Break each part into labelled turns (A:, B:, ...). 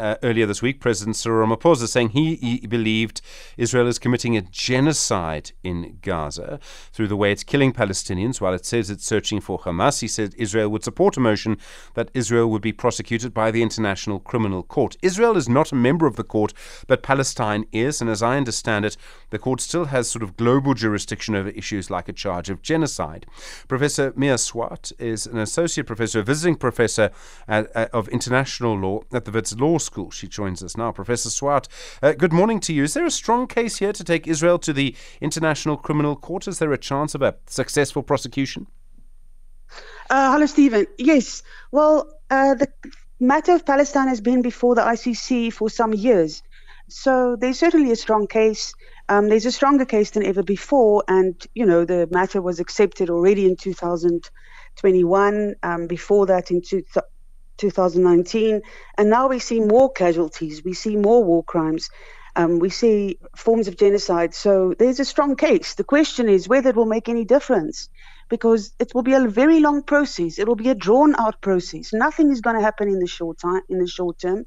A: uh, earlier this week, President Cyril Ramaphosa saying he, he, believed Israel is committing a genocide in Gaza through the way it's killing Palestinians while it says it's searching for Hamas. He said Israel would support a motion that Israel would be prosecuted by the International Criminal Court. Israel is not a member of the court, but Palestine is, and as I understand it, the court still has sort of global jurisdiction over issues like a charge of genocide. Professor Mia Swart is an associate professor, a visiting professor at, uh, of international law at the Wits Law School School. She joins us now. Professor Swart, uh, good morning to you. Is there a strong case here to take Israel to the International Criminal Court? Is there a chance of a successful prosecution?
B: Uh, hello, Stephen. Yes. Well, uh, the matter of Palestine has been before the ICC for some years. So there's certainly a strong case. Um, there's a stronger case than ever before. And, you know, the matter was accepted already in 2021. Um, before that, in two, 2019, and now we see more casualties, we see more war crimes, um, we see forms of genocide. So there's a strong case. The question is whether it will make any difference, because it will be a very long process. It will be a drawn-out process. Nothing is going to happen in the short time, in the short term,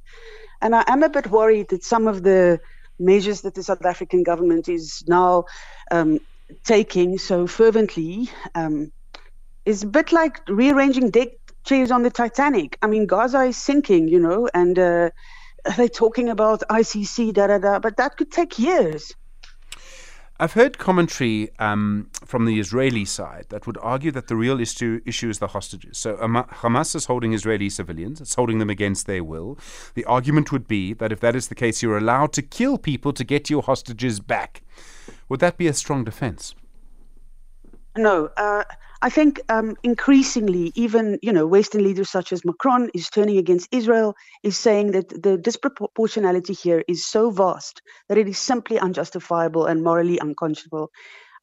B: and I am a bit worried that some of the measures that the South African government is now um, taking so fervently. Um, is a bit like rearranging deck chairs on the Titanic. I mean, Gaza is sinking, you know, and uh, they're talking about ICC, da da da, but that could take years.
A: I've heard commentary um, from the Israeli side that would argue that the real issue, issue is the hostages. So Hamas is holding Israeli civilians, it's holding them against their will. The argument would be that if that is the case, you're allowed to kill people to get your hostages back. Would that be a strong defense?
B: No. Uh, I think um, increasingly, even you know, Western leaders such as Macron is turning against Israel, is saying that the disproportionality here is so vast that it is simply unjustifiable and morally unconscionable.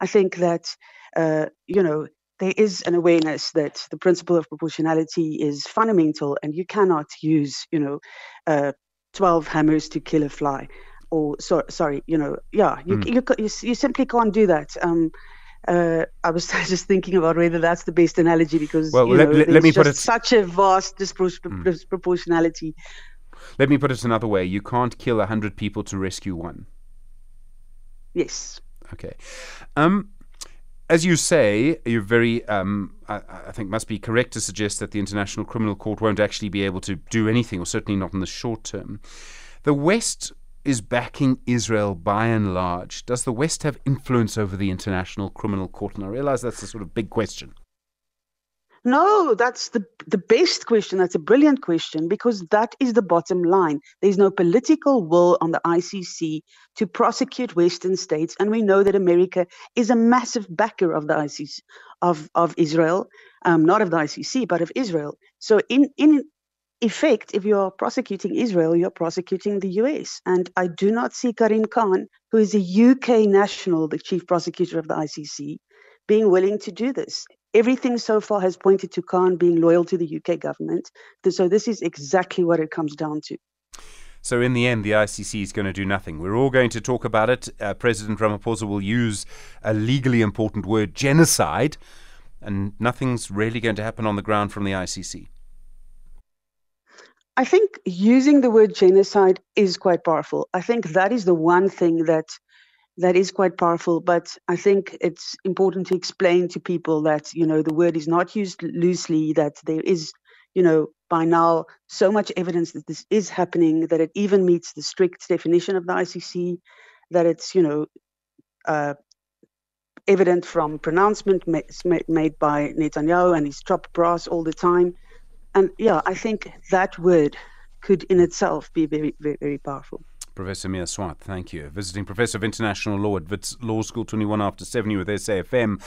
B: I think that uh, you know there is an awareness that the principle of proportionality is fundamental, and you cannot use you know uh, twelve hammers to kill a fly, or so, sorry, you know, yeah, you, mm. you, you, you simply can't do that. Um, uh, I was just thinking about whether that's the best analogy because well, let, know, let, let, me put it such a vast dispro- mm. disproportionality.
A: Let me put it another way: you can't kill a hundred people to rescue one.
B: Yes.
A: Okay. Um, as you say, you're very, um, I, I, think, must be correct to suggest that the International Criminal Court won't actually be able to do anything, or certainly not in the short term. The West is backing Israel by and large? Does the West have influence over the International Criminal Court? And I realize that's a sort of big question.
B: No, that's the the best question. That's a brilliant question because that is the bottom line. There's no political will on the ICC to prosecute Western states, and we know that America is a massive backer of the ICC of of Israel, um, not of the ICC, but of Israel. So in in effect, if you're prosecuting Israel, you're prosecuting the US. And I do not see Karim Khan, who is a UK national, the chief prosecutor of the ICC, being willing to do this. Everything so far has pointed to Khan being loyal to the UK government. So this is exactly what it comes down to.
A: So, in the end, the ICC is going to do nothing. We're all going to talk about it. Uh, President Ramaphosa will use a legally important word, genocide, and nothing's really going to happen on the ground from the ICC.
B: I think using the word genocide is quite powerful. I think that is the one thing that that is quite powerful. But I think it's important to explain to people that you know the word is not used loosely. That there is, you know, by now so much evidence that this is happening that it even meets the strict definition of the ICC. That it's you know. Uh, evident from pronouncement made by Netanyahu and his top brass all the time and yeah, I think that word could in itself be very, very, very powerful.
A: Professor Mia Swart, thank you. Visiting Professor of International Law at Wits Law School 21 after 7 with SAFM.